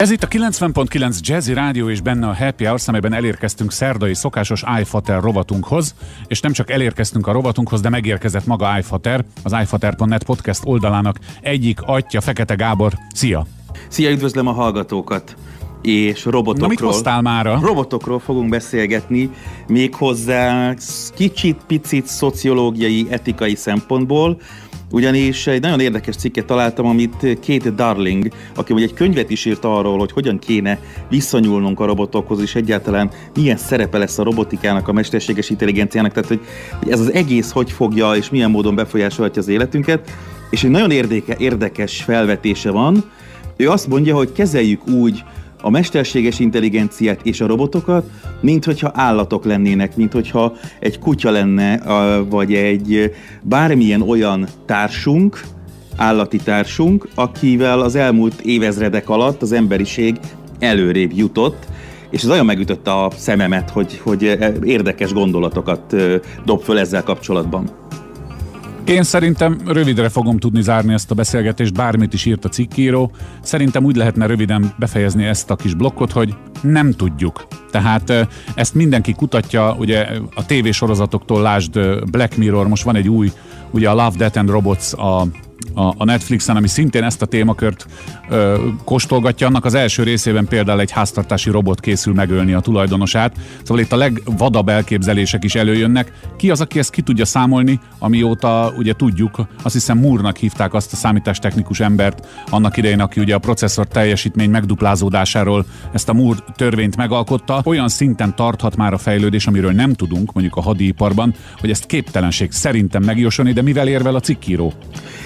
Ez itt a 90.9 Jazzy Rádió és benne a Happy Hour, amelyben elérkeztünk szerdai szokásos iFater rovatunkhoz, és nem csak elérkeztünk a rovatunkhoz, de megérkezett maga iFater, az iFater.net podcast oldalának egyik atya, Fekete Gábor. Szia! Szia, üdvözlöm a hallgatókat! és robotokról. Na, mit hoztál mára? Robotokról fogunk beszélgetni, méghozzá kicsit, picit szociológiai, etikai szempontból, ugyanis egy nagyon érdekes cikket találtam, amit Kate Darling, aki egy könyvet is írt arról, hogy hogyan kéne viszonyulnunk a robotokhoz, és egyáltalán milyen szerepe lesz a robotikának, a mesterséges intelligenciának, tehát hogy, hogy ez az egész hogy fogja és milyen módon befolyásolhatja az életünket. És egy nagyon érdeke, érdekes felvetése van. Ő azt mondja, hogy kezeljük úgy a mesterséges intelligenciát és a robotokat, mint hogyha állatok lennének, mint hogyha egy kutya lenne, vagy egy bármilyen olyan társunk, állati társunk, akivel az elmúlt évezredek alatt az emberiség előrébb jutott, és ez nagyon megütötte a szememet, hogy, hogy érdekes gondolatokat dob föl ezzel kapcsolatban. Én szerintem rövidre fogom tudni zárni ezt a beszélgetést, bármit is írt a cikkíró. Szerintem úgy lehetne röviden befejezni ezt a kis blokkot, hogy nem tudjuk. Tehát ezt mindenki kutatja, ugye a tévésorozatoktól lásd Black Mirror, most van egy új, ugye a Love, Death and Robots a a, a Netflixen, ami szintén ezt a témakört ö, kóstolgatja. Annak az első részében például egy háztartási robot készül megölni a tulajdonosát. Szóval itt a legvadabb elképzelések is előjönnek. Ki az, aki ezt ki tudja számolni, amióta ugye tudjuk, azt hiszem Múrnak hívták azt a számítástechnikus embert annak idején, aki ugye a processzor teljesítmény megduplázódásáról ezt a Múr törvényt megalkotta. Olyan szinten tarthat már a fejlődés, amiről nem tudunk, mondjuk a hadiiparban, hogy ezt képtelenség szerintem megjósolni, de mivel érvel a cikkíró?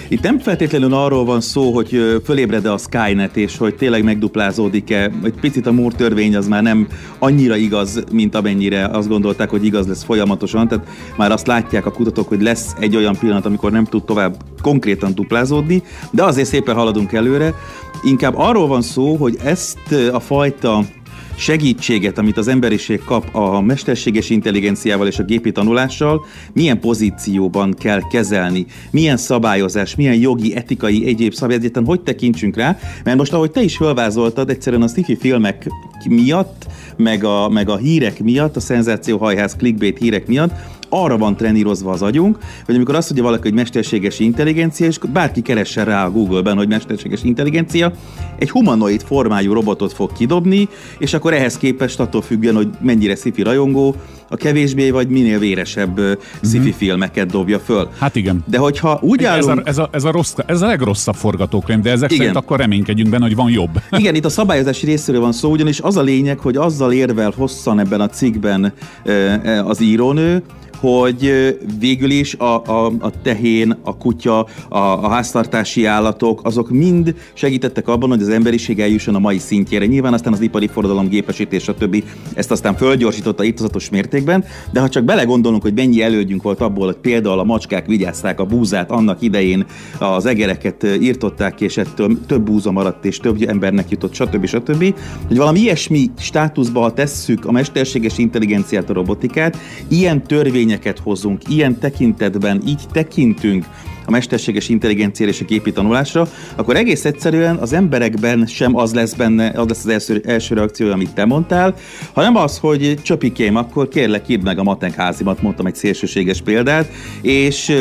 Itt nem feltétlenül arról van szó, hogy fölébred-e a Skynet, és hogy tényleg megduplázódik-e. Egy picit a Moore törvény az már nem annyira igaz, mint amennyire azt gondolták, hogy igaz lesz folyamatosan. Tehát már azt látják a kutatók, hogy lesz egy olyan pillanat, amikor nem tud tovább konkrétan duplázódni, de azért szépen haladunk előre. Inkább arról van szó, hogy ezt a fajta segítséget, amit az emberiség kap a mesterséges intelligenciával és a gépi tanulással, milyen pozícióban kell kezelni, milyen szabályozás, milyen jogi, etikai, egyéb szabályozatban, hogy tekintsünk rá, mert most ahogy te is felvázoltad, egyszerűen a sci filmek miatt, meg a, meg a hírek miatt, a szenzációhajház clickbait hírek miatt, arra van trenírozva az agyunk, hogy amikor azt mondja valaki, hogy mesterséges intelligencia, és bárki keressen rá a Google-ben, hogy mesterséges intelligencia, egy humanoid formájú robotot fog kidobni, és akkor ehhez képest attól függően, hogy mennyire szifi rajongó, a kevésbé vagy minél véresebb uh-huh. sci-fi filmeket dobja föl. Hát igen. De hogyha úgy igen, állunk... Ez a, ez, a, ez, a rossz, ez a legrosszabb forgatókönyv, de ezek igen. szerint akkor reménykedjünk benne, hogy van jobb. Igen, itt a szabályozási részéről van szó, ugyanis az a lényeg, hogy azzal érvel hosszan ebben a cikkben az írónő, hogy végül is a, a, a tehén, a kutya, a, a háztartási állatok, azok mind segítettek abban, hogy az emberiség eljusson a mai szintjére. Nyilván aztán az ipari forradalom, gépesítés, stb. ezt aztán fölgyorsította irtozatos mértékben, de ha csak belegondolunk, hogy mennyi elődjünk volt abból, hogy például a macskák vigyázták a búzát annak idején, az egereket írtották, és ettől több búza maradt, és több embernek jutott, stb. stb. Hogy valami ilyesmi státuszba, ha tesszük a mesterséges intelligenciát, a robotikát, ilyen törvények eredményeket hozunk, ilyen tekintetben így tekintünk a mesterséges intelligenciára és a gépi tanulásra, akkor egész egyszerűen az emberekben sem az lesz benne, az lesz az első, első reakció, amit te mondtál, hanem az, hogy csöpikém, akkor kérlek írd meg a matek házimat, mondtam egy szélsőséges példát, és,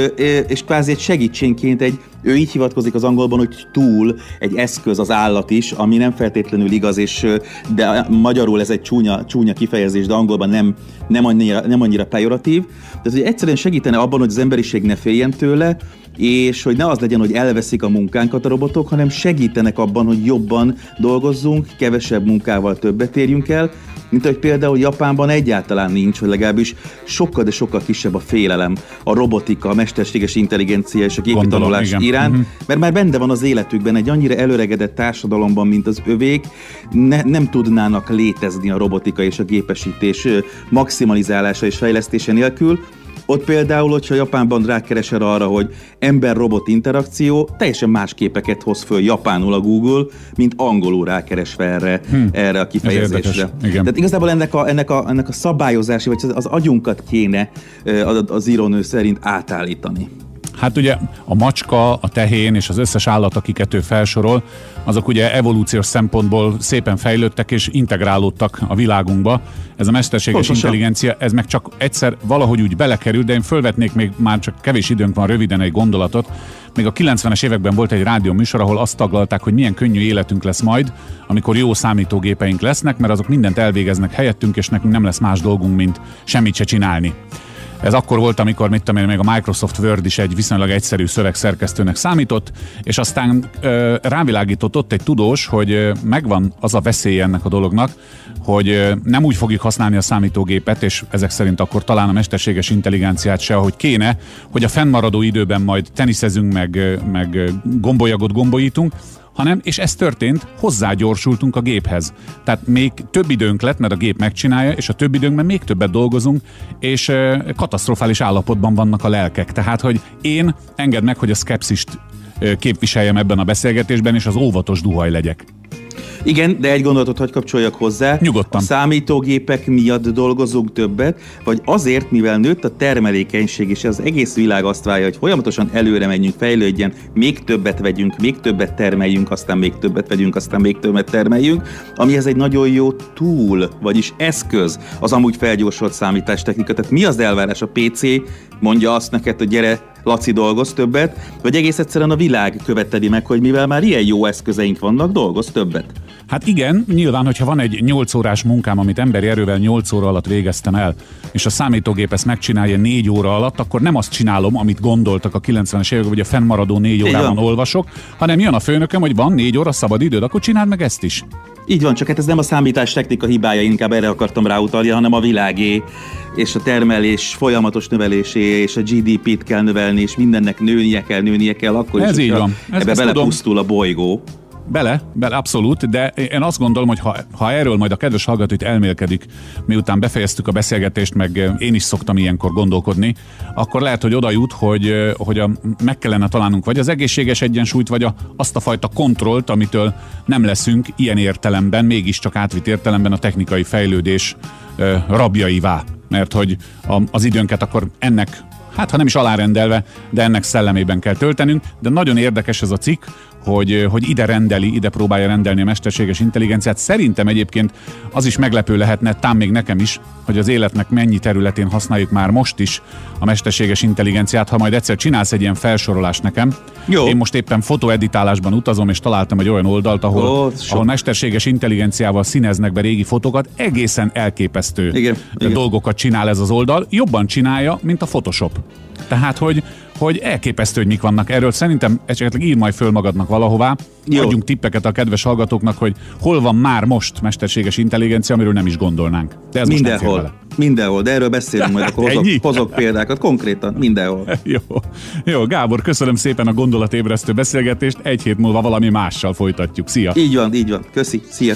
és kvázi egy segítségként egy ő így hivatkozik az angolban, hogy túl egy eszköz az állat is, ami nem feltétlenül igaz, és de magyarul ez egy csúnya, csúnya kifejezés, de angolban nem, nem, annyira, nem annyira pejoratív. Tehát, hogy egyszerűen segítene abban, hogy az emberiség ne féljen tőle, és hogy ne az legyen, hogy elveszik a munkánkat a robotok, hanem segítenek abban, hogy jobban dolgozzunk, kevesebb munkával többet érjünk el, mint hogy például Japánban egyáltalán nincs, vagy legalábbis sokkal, de sokkal kisebb a félelem a robotika, a mesterséges intelligencia és a gépi tanulás iránt, uh-huh. mert már benne van az életükben egy annyira előregedett társadalomban, mint az övék, ne, nem tudnának létezni a robotika és a gépesítés maximalizálása és fejlesztése nélkül, ott például, hogyha Japánban rákeresel arra, hogy ember-robot interakció, teljesen más képeket hoz föl japánul a Google, mint angolul rákeresve erre, hm. erre a kifejezésre. Tehát igazából ennek a, ennek, a, ennek a szabályozási, vagy az agyunkat kéne az, az írónő szerint átállítani. Hát ugye a macska, a tehén és az összes állat, akiket ő felsorol, azok ugye evolúciós szempontból szépen fejlődtek és integrálódtak a világunkba. Ez a mesterséges Pontosan. intelligencia, ez meg csak egyszer valahogy úgy belekerült, de én fölvetnék még már csak kevés időnk van röviden egy gondolatot. Még a 90-es években volt egy rádió műsor, ahol azt taglalták, hogy milyen könnyű életünk lesz majd, amikor jó számítógépeink lesznek, mert azok mindent elvégeznek helyettünk, és nekünk nem lesz más dolgunk, mint semmit se csinálni. Ez akkor volt, amikor mit tudom én, még a Microsoft Word is egy viszonylag egyszerű szövegszerkesztőnek számított, és aztán ö, rávilágított ott egy tudós, hogy megvan az a veszély ennek a dolognak, hogy nem úgy fogjuk használni a számítógépet, és ezek szerint akkor talán a mesterséges intelligenciát se, ahogy kéne, hogy a fennmaradó időben majd teniszezünk, meg, meg gombolyagot gombolítunk, hanem, és ez történt, hozzágyorsultunk a géphez. Tehát még több időnk lett, mert a gép megcsinálja, és a több időnkben még többet dolgozunk, és katasztrofális állapotban vannak a lelkek. Tehát, hogy én engedd meg, hogy a szkepszist képviseljem ebben a beszélgetésben, és az óvatos duhaj legyek. Igen, de egy gondolatot hagy kapcsoljak hozzá. Nyugodtan. A számítógépek miatt dolgozunk többet, vagy azért, mivel nőtt a termelékenység, és az egész világ azt várja, hogy folyamatosan előre menjünk, fejlődjen, még többet vegyünk, még többet termeljünk, aztán még többet vegyünk, aztán még többet termeljünk, ami ez egy nagyon jó túl, vagyis eszköz az amúgy felgyorsolt számítástechnika. Tehát mi az elvárás a PC? Mondja azt neked, hogy gyere, Laci dolgoz többet, vagy egész egyszerűen a világ követeli meg, hogy mivel már ilyen jó eszközeink vannak, dolgoz többet. Hát igen, nyilván, hogyha van egy 8 órás munkám, amit emberi erővel 8 óra alatt végeztem el, és a számítógép ezt megcsinálja 4 óra alatt, akkor nem azt csinálom, amit gondoltak a 90-es években, hogy a fennmaradó 4 órában olvasok, hanem jön a főnököm, hogy van 4 óra szabad időd, akkor csináld meg ezt is. Így van, csak hát ez nem a számítás technika hibája, inkább erre akartam ráutalni, hanem a világé, és a termelés folyamatos növelésé, és a GDP-t kell növelni, és mindennek nőnie kell, nőnie kell, akkor ez is, így van. Ez, ebbe belepusztul a bolygó. Bele, bele, abszolút, de én azt gondolom, hogy ha, ha erről majd a kedves hallgató itt elmélkedik, miután befejeztük a beszélgetést, meg én is szoktam ilyenkor gondolkodni, akkor lehet, hogy oda jut, hogy, hogy a, meg kellene találnunk vagy az egészséges egyensúlyt, vagy a, azt a fajta kontrollt, amitől nem leszünk ilyen értelemben, mégiscsak átvitt értelemben a technikai fejlődés rabjaivá. Mert hogy a, az időnket akkor ennek hát ha nem is alárendelve, de ennek szellemében kell töltenünk. De nagyon érdekes ez a cikk, hogy, hogy ide rendeli, ide próbálja rendelni a mesterséges intelligenciát. Szerintem egyébként az is meglepő lehetne, tám még nekem is, hogy az életnek mennyi területén használjuk már most is a mesterséges intelligenciát. Ha majd egyszer csinálsz egy ilyen felsorolást nekem, Jó. én most éppen fotoeditálásban utazom, és találtam egy olyan oldalt, ahol, oh, ahol mesterséges intelligenciával színeznek be régi fotókat, egészen elképesztő igen, dolgokat igen. csinál ez az oldal, jobban csinálja, mint a Photoshop. Tehát, hogy, hogy elképesztő, hogy mik vannak erről. Szerintem esetleg ír majd föl magadnak valahová, Jó. adjunk tippeket a kedves hallgatóknak, hogy hol van már most mesterséges intelligencia, amiről nem is gondolnánk. De ez mindenhol. Most mindenhol, de erről beszélünk majd, akkor hozok, hozok példákat, konkrétan, mindenhol. Jó. Jó, Gábor, köszönöm szépen a gondolatébresztő beszélgetést, egy hét múlva valami mással folytatjuk. Szia! Így van, így van. Köszi, szia!